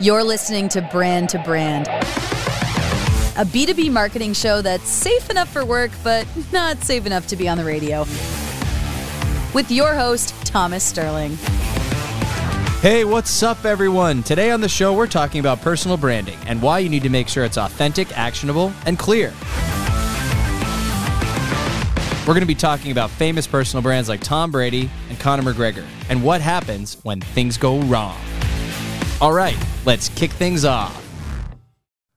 You're listening to Brand to Brand, a B2B marketing show that's safe enough for work, but not safe enough to be on the radio. With your host, Thomas Sterling. Hey, what's up, everyone? Today on the show, we're talking about personal branding and why you need to make sure it's authentic, actionable, and clear. We're going to be talking about famous personal brands like Tom Brady and Conor McGregor and what happens when things go wrong. All right, let's kick things off.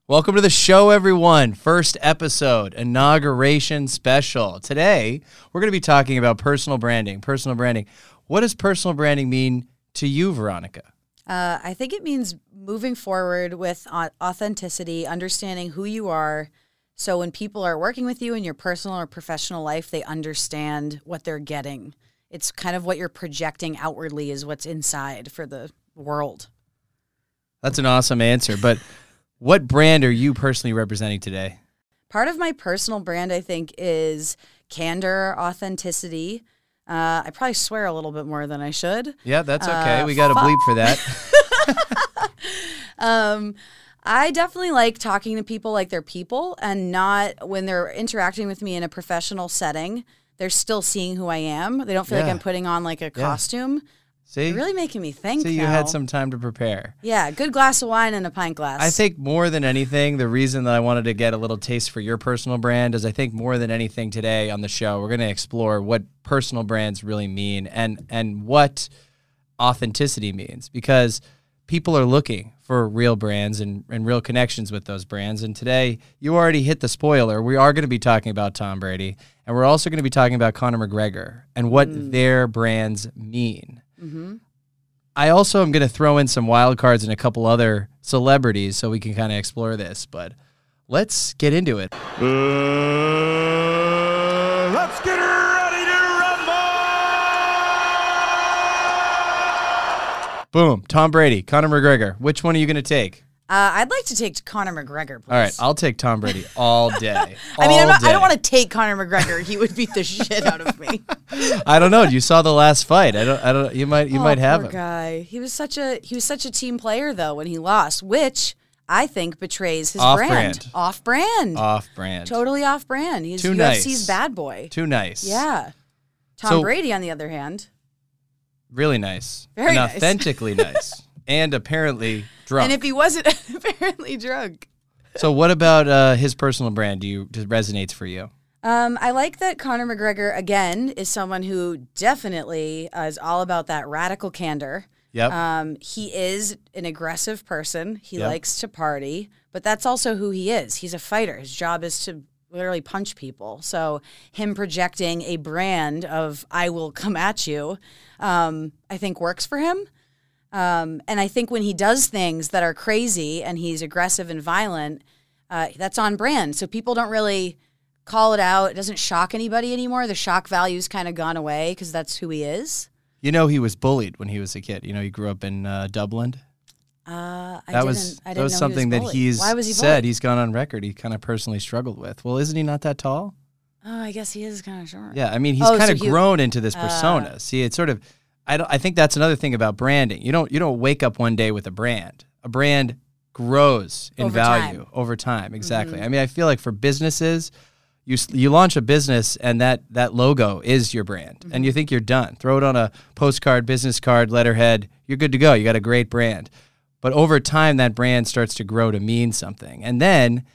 Welcome to the show, everyone. First episode, inauguration special. Today, we're going to be talking about personal branding. Personal branding. What does personal branding mean to you, Veronica? Uh, I think it means moving forward with authenticity, understanding who you are. So when people are working with you in your personal or professional life, they understand what they're getting. It's kind of what you're projecting outwardly is what's inside for the world. That's an awesome answer. But what brand are you personally representing today? Part of my personal brand, I think, is candor, authenticity. Uh, I probably swear a little bit more than I should. Yeah, that's okay. Uh, we got a bleep for that. um, I definitely like talking to people like they're people and not when they're interacting with me in a professional setting. They're still seeing who I am. They don't feel yeah. like I'm putting on like a costume. See, You're really making me think. See, you now. had some time to prepare. Yeah, good glass of wine and a pint glass. I think more than anything, the reason that I wanted to get a little taste for your personal brand is I think more than anything today on the show, we're going to explore what personal brands really mean and and what authenticity means because people are looking for real brands and, and real connections with those brands. And today, you already hit the spoiler. We are going to be talking about Tom Brady, and we're also going to be talking about Conor McGregor and what mm. their brands mean. Mm-hmm. I also am going to throw in some wild cards and a couple other celebrities so we can kind of explore this. But let's get into it. Uh, let's get ready to rumble! Boom. Tom Brady, Conor McGregor. Which one are you going to take? Uh, I'd like to take Conor McGregor, please. All right, I'll take Tom Brady all day. I mean, not, i don't want to take Conor McGregor. He would beat the shit out of me. I don't know. You saw the last fight. I don't. I don't. You might. You oh, might have him. Guy. He was such a. He was such a team player though when he lost, which I think betrays his off brand. brand. Off brand. Off brand. Totally off brand. He's Too UFC's nice. bad boy. Too nice. Yeah. Tom so, Brady, on the other hand, really nice. Very and nice. authentically nice. And apparently drunk. And if he wasn't apparently drunk. So what about uh, his personal brand? Do you resonates for you? Um, I like that Conor McGregor again is someone who definitely uh, is all about that radical candor. Yep. Um, he is an aggressive person. He yep. likes to party, but that's also who he is. He's a fighter. His job is to literally punch people. So him projecting a brand of "I will come at you," um, I think works for him. Um, and I think when he does things that are crazy and he's aggressive and violent, uh, that's on brand. So people don't really call it out. It doesn't shock anybody anymore. The shock value's kind of gone away because that's who he is. You know, he was bullied when he was a kid. You know, he grew up in uh, Dublin. Uh, that was that was something he was that he's he said he's gone on record. He kind of personally struggled with. Well, isn't he not that tall? Oh, I guess he is kind of short. Yeah, I mean, he's oh, kind of so grown into this uh, persona. See, it's sort of I don't, I think that's another thing about branding. You don't you don't wake up one day with a brand. A brand grows in over value time. over time. Exactly. Mm-hmm. I mean, I feel like for businesses, you you launch a business and that that logo is your brand, mm-hmm. and you think you're done. Throw it on a postcard, business card, letterhead. You're good to go. You got a great brand. But over time, that brand starts to grow to mean something, and then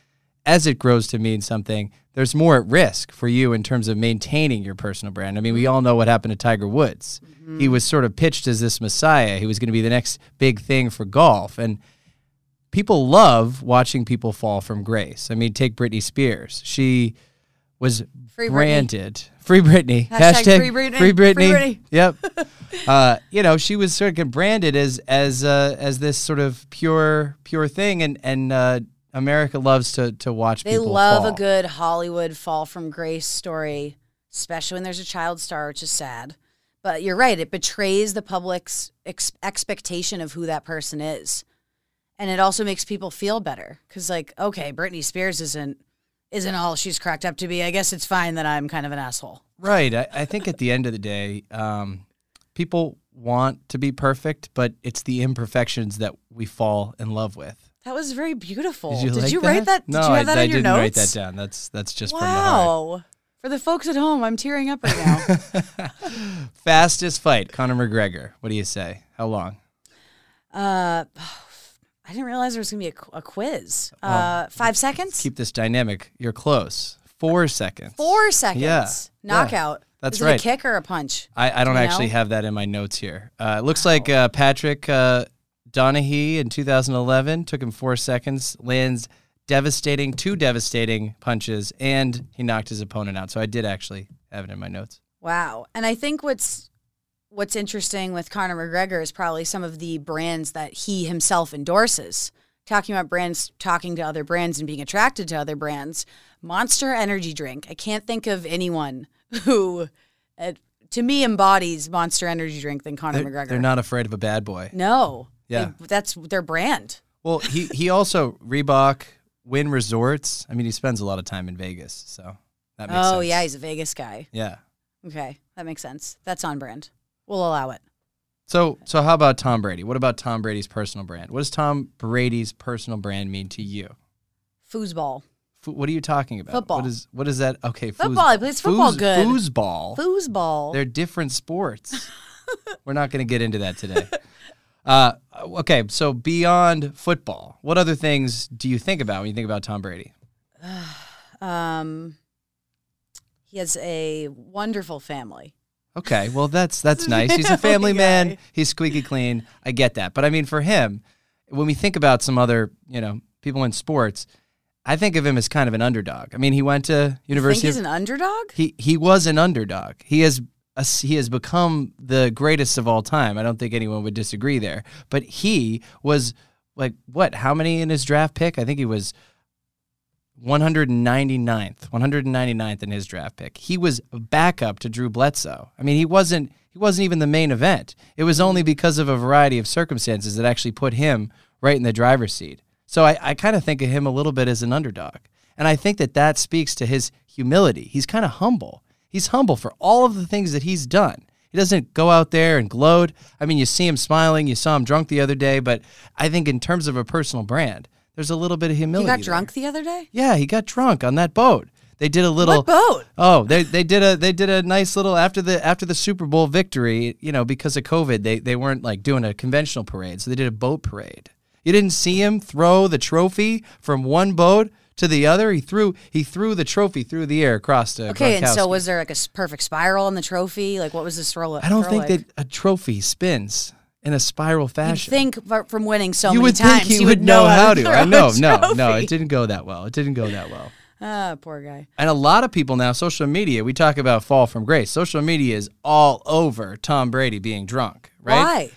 as it grows to mean something, there's more at risk for you in terms of maintaining your personal brand. I mean, we all know what happened to Tiger Woods. Mm-hmm. He was sort of pitched as this messiah. He was going to be the next big thing for golf. And people love watching people fall from grace. I mean, take Britney Spears. She was free branded. Britney. Free Britney. Hashtag, Hashtag free Britney. Free Britney. Free Britney. Yep. uh, you know, she was sort of branded as as uh, as this sort of pure pure thing, and and uh, America loves to to watch. They love fall. a good Hollywood fall from grace story, especially when there's a child star, which is sad. But you're right; it betrays the public's ex- expectation of who that person is, and it also makes people feel better because, like, okay, Britney Spears isn't isn't all she's cracked up to be. I guess it's fine that I'm kind of an asshole. Right. I, I think at the end of the day, um, people want to be perfect, but it's the imperfections that we fall in love with. That was very beautiful. Did you, Did like you that? write that? Did no, you have that I, in I your didn't notes? write that down. That's that's just from the heart. Wow. For the folks at home, I'm tearing up right now. Fastest fight, Conor McGregor. What do you say? How long? uh, I didn't realize there was gonna be a, a quiz. uh, five seconds. Keep this dynamic. You're close. Four seconds. Four seconds. Yeah. Knockout. That's Is it right. a kick or a punch? I, I don't Do actually know? have that in my notes here. Uh, it looks like uh, Patrick uh, Donahue in 2011 took him four seconds, lands devastating, two devastating punches, and he knocked his opponent out. So I did actually have it in my notes. Wow. And I think what's what's interesting with Conor McGregor is probably some of the brands that he himself endorses. Talking about brands talking to other brands and being attracted to other brands. Monster Energy Drink. I can't think of anyone who uh, to me embodies Monster Energy Drink than Conor They're, McGregor. they're not afraid of a bad boy. No. Yeah. They- that's their brand. Well, he, he also, Reebok, Wynn Resorts. I mean, he spends a lot of time in Vegas. So that makes oh, sense. Oh, yeah, he's a Vegas guy. Yeah. Okay. That makes sense. That's on brand. We'll allow it. So, so how about Tom Brady? What about Tom Brady's personal brand? What does Tom Brady's personal brand mean to you? Foosball. Fo- What are you talking about? Football. What is what is that? Okay, Football. He plays football good. Foosball. Foosball. They're different sports. We're not going to get into that today. Uh, okay, so beyond football, what other things do you think about when you think about Tom Brady? Um, he has a wonderful family. Okay, well that's that's nice. He's a family man. He's squeaky clean. I get that, but I mean, for him, when we think about some other, you know, people in sports, I think of him as kind of an underdog. I mean, he went to You think University. he's of, an underdog? he he was an underdog. He has a, he has become the greatest of all time. I don't think anyone would disagree there. But he was like what? How many in his draft pick? I think he was 199th, 199th in his draft pick. He was a backup to Drew Bledsoe. I mean, he wasn't he wasn't even the main event. It was only because of a variety of circumstances that actually put him right in the driver's seat. So I, I kind of think of him a little bit as an underdog. And I think that that speaks to his humility. He's kind of humble. He's humble for all of the things that he's done. He doesn't go out there and gloat. I mean, you see him smiling. You saw him drunk the other day. But I think in terms of a personal brand, there's a little bit of humility. He got there. drunk the other day? Yeah, he got drunk on that boat. They did a little What boat? Oh, they they did a they did a nice little after the after the Super Bowl victory, you know, because of COVID, they they weren't like doing a conventional parade, so they did a boat parade. You didn't see him throw the trophy from one boat to the other. He threw he threw the trophy through the air across to Okay, and so was there like a perfect spiral on the trophy? Like, what was this throw? I don't think like? that a trophy spins in a spiral fashion. You'd think from winning so you many would times, think he you would know how to. throw I know, no, no, it didn't go that well. It didn't go that well. Ah, poor guy. And a lot of people now, social media, we talk about fall from grace. Social media is all over Tom Brady being drunk, right? Why?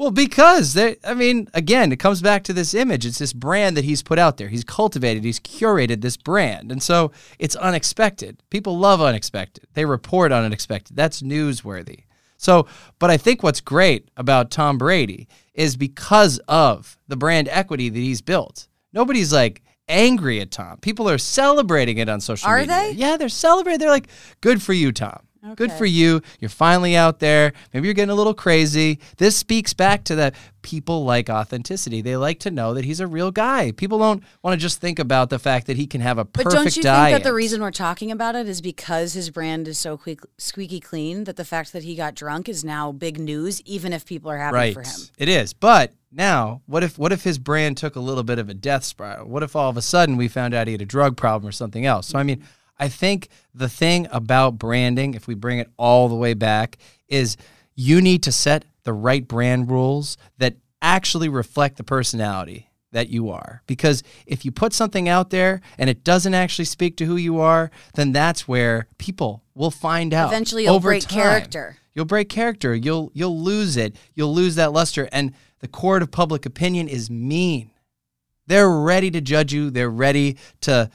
Well, because they, I mean, again, it comes back to this image. It's this brand that he's put out there. He's cultivated, he's curated this brand. And so it's unexpected. People love unexpected. They report on unexpected. That's newsworthy. So, but I think what's great about Tom Brady is because of the brand equity that he's built. Nobody's like angry at Tom. People are celebrating it on social Are media. Are they? Yeah, they're celebrating. They're like, good for you, Tom. Good for you. You're finally out there. Maybe you're getting a little crazy. This speaks back to that people like authenticity. They like to know that he's a real guy. People don't want to just think about the fact that he can have a perfect diet. But don't you diet. think that the reason we're talking about it is because his brand is so quick, squeaky clean that the fact that he got drunk is now big news, even if people are happy right. for him? It is. But now, what if what if his brand took a little bit of a death spiral? What if all of a sudden we found out he had a drug problem or something else? So I mean, I think the thing about branding, if we bring it all the way back, is you need to set the right brand rules that actually reflect the personality that you are. Because if you put something out there and it doesn't actually speak to who you are, then that's where people will find out. Eventually you'll over break time. character. You'll break character. You'll you'll lose it. You'll lose that luster. And the court of public opinion is mean. They're ready to judge you. They're ready to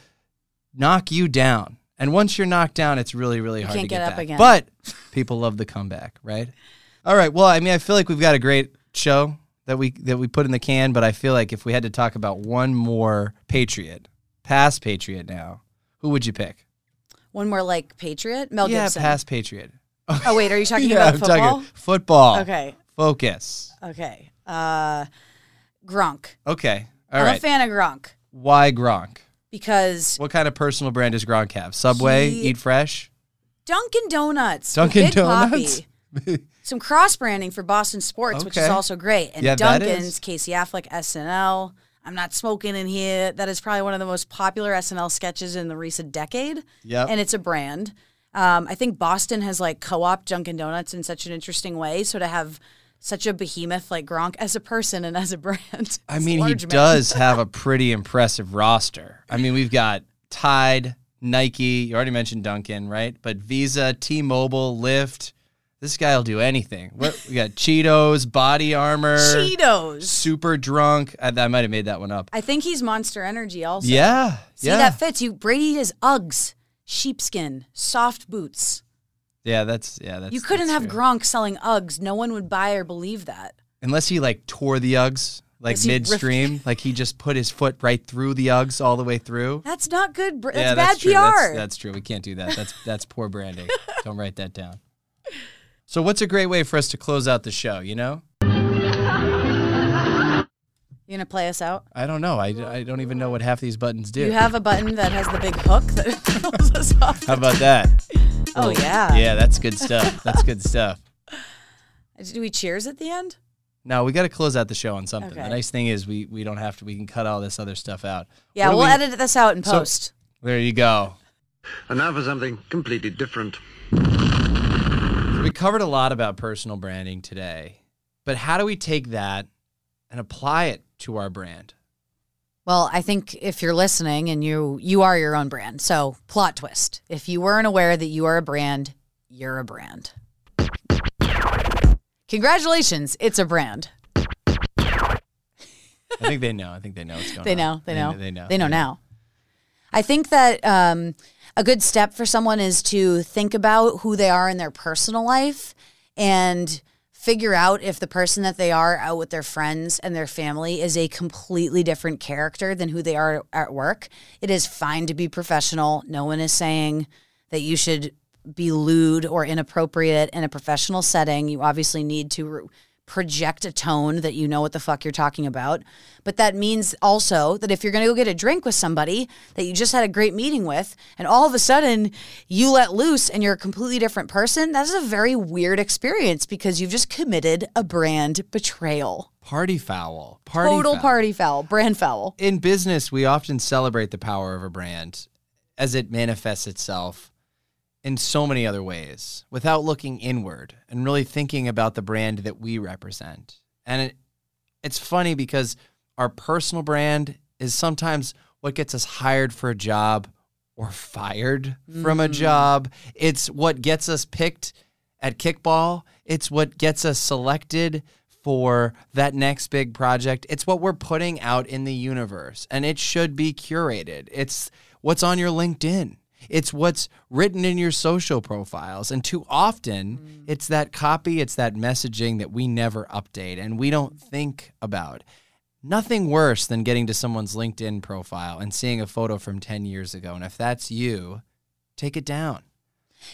knock you down. And once you're knocked down, it's really, really hard can't to get get, up back. again. But people love the comeback, right? All right. Well, I mean, I feel like we've got a great show that we that we put in the can, but I feel like if we had to talk about one more Patriot, past Patriot now, who would you pick? One more like Patriot, Mel yeah, Gibson. past Patriot. Oh wait, are you talking yeah, about I'm football? talking football. Okay. Focus. Okay. Uh, Gronk. Okay. All I'm right. a fan of Gronk Why Gronk? Because What kind of personal brand does Gronk have? Subway, He- Eat Fresh? Dunkin' Donuts. Dunkin' Big Donuts? Papi. Some cross branding for Boston sports, which is Okay. also great. And Yeah, that Dunkin's, is. Casey Affleck, SNL. I'm not smoking in here. That is probably one of the most popular SNL sketches in the recent decade. Yep. And it's a brand. Um, I think Boston has like co-op Dunkin' Donuts in such an interesting way. So to have such a behemoth like Gronk as a person and as a brand, I mean, he man. does have a pretty impressive roster. I mean, we've got Tide, Nike, you already mentioned Dunkin', right? But Visa, T Mobile, Lyft. This guy will do anything. What, we got Cheetos, Body Armor, Cheetos. Super Drunk. I, I might have made that one up. I think he's Monster Energy also. Yeah. See, yeah. that fits you. Brady has Uggs, sheepskin, soft boots. Yeah, that's yeah, that's You couldn't that's have true. Gronk selling Uggs. No one would buy or believe that. unless he like tore the Uggs like Unless he ripped- midstream, like he just put his foot right through the Uggs all the way through. That's not good. br- That's yeah, bad that's true. PR. That's, that's true. We can't do that. That's that's poor branding. Don't write that down. So, what's a great way for us to close out the show? You know, you gonna play us out? I don't know. I, I don't even know what half these buttons do. You have a button that has the big hook that pulls us off. How about that? Oh yeah. Yeah, that's good stuff. That's good stuff. Do we cheers at the end? No, we got to close out the show on something. The nice thing is we we don't have to. We can cut all this other stuff out. Yeah, we'll we- edit this out in So- post. There you go. And now for something completely different. We covered a lot about personal branding today, but how do we take that and apply it to our brand? Well, I think if you're listening and you you are your own brand. So, plot twist. If you weren't aware that you are a brand, you're a brand. Congratulations, it's a brand. I think they know. I think they know what's going They on. know. They know. They know. They know now. I think that um, a good step for someone is to think about who they are in their personal life and figure out if the person that they are out with their friends and their family is a completely different character than who they are at work. It is fine to be professional. No one is saying that you should be lewd or inappropriate in a professional setting. You obviously need to project a tone that you know what the fuck you're talking about. But that means also that if you're going to go get a drink with somebody that you just had a great meeting with, and all of a sudden you let loose and you're a completely different person, that is a very weird experience because you've just committed a brand betrayal. Party foul. Party Total foul. party foul, brand foul. In business, we often celebrate the power of a brand as it manifests itself in so many other ways without looking inward and really thinking about the brand that we represent. And it, it's funny because our personal brand is sometimes what gets us hired for a job or fired from a mm. job. It's what gets us picked at kickball. It's what gets us selected for that next big project. It's what we're putting out in the universe, and it should be curated. It's what's on your LinkedIn. It's what's written in your social profiles. And too often, mm. it's that copy, it's that messaging that we never update and we don't mm-hmm. think about. Nothing worse than getting to someone's LinkedIn profile and seeing a photo from 10 years ago. And if that's you, take it down.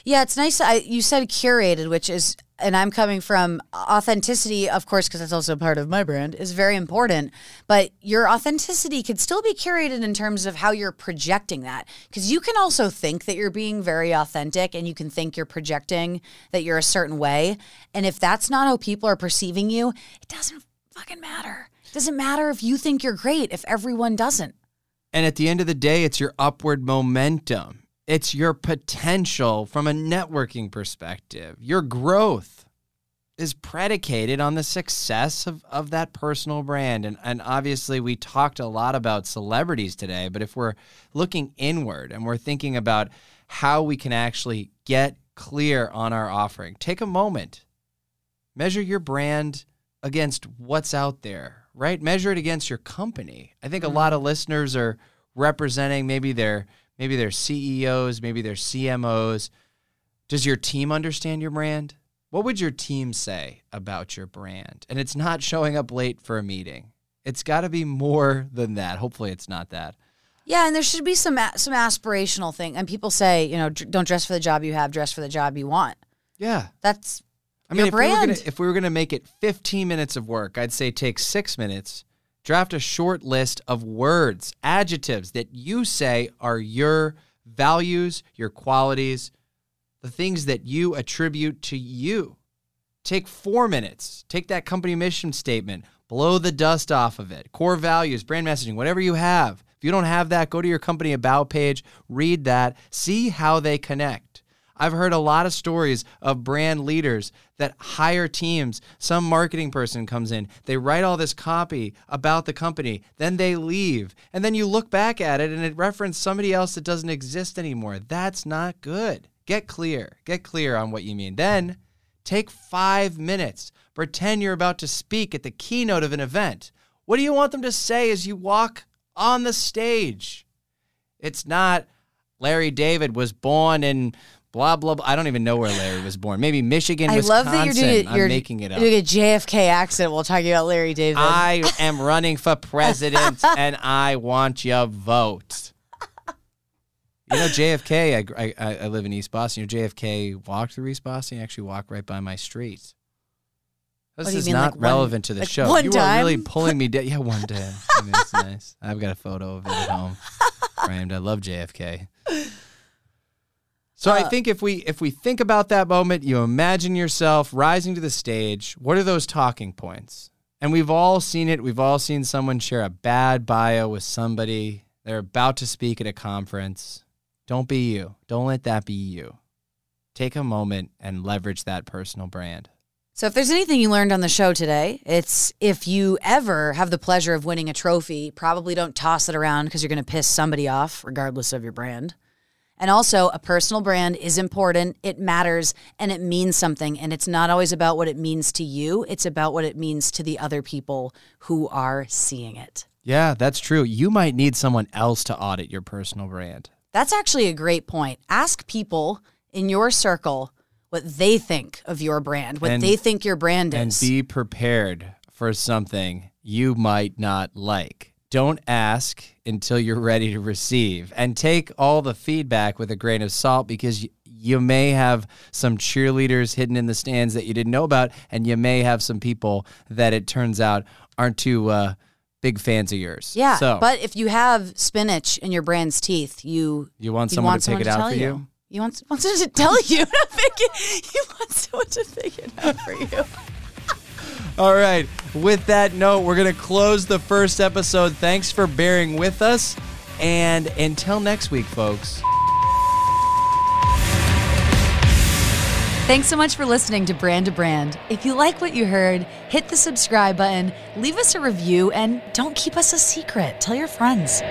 Yeah, it's nice. I, you said curated, which is, and I'm coming from authenticity, of course, because that's also part of my brand, is very important. But your authenticity could still be curated in terms of how you're projecting that. Because you can also think that you're being very authentic and you can think you're projecting that you're a certain way. And if that's not how people are perceiving you, it doesn't fucking matter. It doesn't matter if you think you're great if everyone doesn't. And at the end of the day, it's your upward momentum. It's your potential from a networking perspective. Your growth is predicated on the success of, of that personal brand. And, and obviously, we talked a lot about celebrities today, but if we're looking inward and we're thinking about how we can actually get clear on our offering, take a moment, measure your brand against what's out there, right? Measure it against your company. I think a mm-hmm. lot of listeners are representing maybe their maybe they're CEOs, maybe they're CMOs. Does your team understand your brand? What would your team say about your brand? And it's not showing up late for a meeting. It's got to be more than that. Hopefully it's not that. Yeah, and there should be some some aspirational thing. And people say, you know, don't dress for the job you have, dress for the job you want. Yeah. That's I mean, Your if we, gonna, brand. if we were gonna make it 15 minutes of work, I'd say take six minutes, draft a short list of words, adjectives that you say are your values, your qualities, the things that you attribute to you. Take four minutes. Take that company mission statement, blow the dust off of it. Core values, brand messaging, whatever you have. If you don't have that, go to your company about page, read that, see how they connect. I've heard a lot of stories of brand leaders that hire teams. Some marketing person comes in, they write all this copy about the company, then they leave. And then you look back at it and it referenced somebody else that doesn't exist anymore. That's not good. Get clear. Get clear on what you mean. Then take five minutes. Pretend you're about to speak at the keynote of an event. What do you want them to say as you walk on the stage? It's not Larry David was born in blah blah blah. I don't even know where Larry was born. Maybe Michigan, I Wisconsin. love that you're doing I'm you're making it up. doing a JFK accent while talking about Larry David. I am running for president and I want your vote. You know, JFK, I, I, I live in East Boston. You know, JFK walked through East Boston. He actually walked right by my street. This is mean, not like one- relevant to the like show. one you are really pulling me down. Yeah, one day. I mean, it's nice. I've got a photo of it at home framed. I love JFK. So I uh. think if we if we think about that moment, you imagine yourself rising to the stage. What are those talking points? And we've all seen it. We've all seen someone share a bad bio with somebody. They're about to speak at a conference. Don't be you. Don't let that be you. Take a moment and leverage that personal brand. So, if there's anything you learned on the show today, it's if you ever have the pleasure of winning a trophy, probably don't toss it around because you're going to piss somebody off, regardless of your brand. And also, a personal brand is important. It matters and it means something. And it's not always about what it means to you, it's about what it means to the other people who are seeing it. Yeah, that's true. You might need someone else to audit your personal brand. That's actually a great point. Ask people in your circle what they think of your brand, what And- they think your brand is. and be prepared for something you might not like. Don't ask until you're ready to receive and take all the feedback with a grain of salt because y- you may have some cheerleaders hidden in the stands that you didn't know about, and you may have some people that it turns out aren't too uh, big fans of yours. Yeah, So but if you have spinach in your brand's teeth, you you want you someone want to pick someone it to out for you. you? You want, want someone to tell you to pick it. You want someone to pick it out for you. All right. With that note, we're going to close the first episode. Thanks for bearing with us. And until next week, folks. Thanks so much for listening to Brand to Brand. If you like what you heard, hit the subscribe button, leave us a review, and don't keep us a secret. Tell your friends.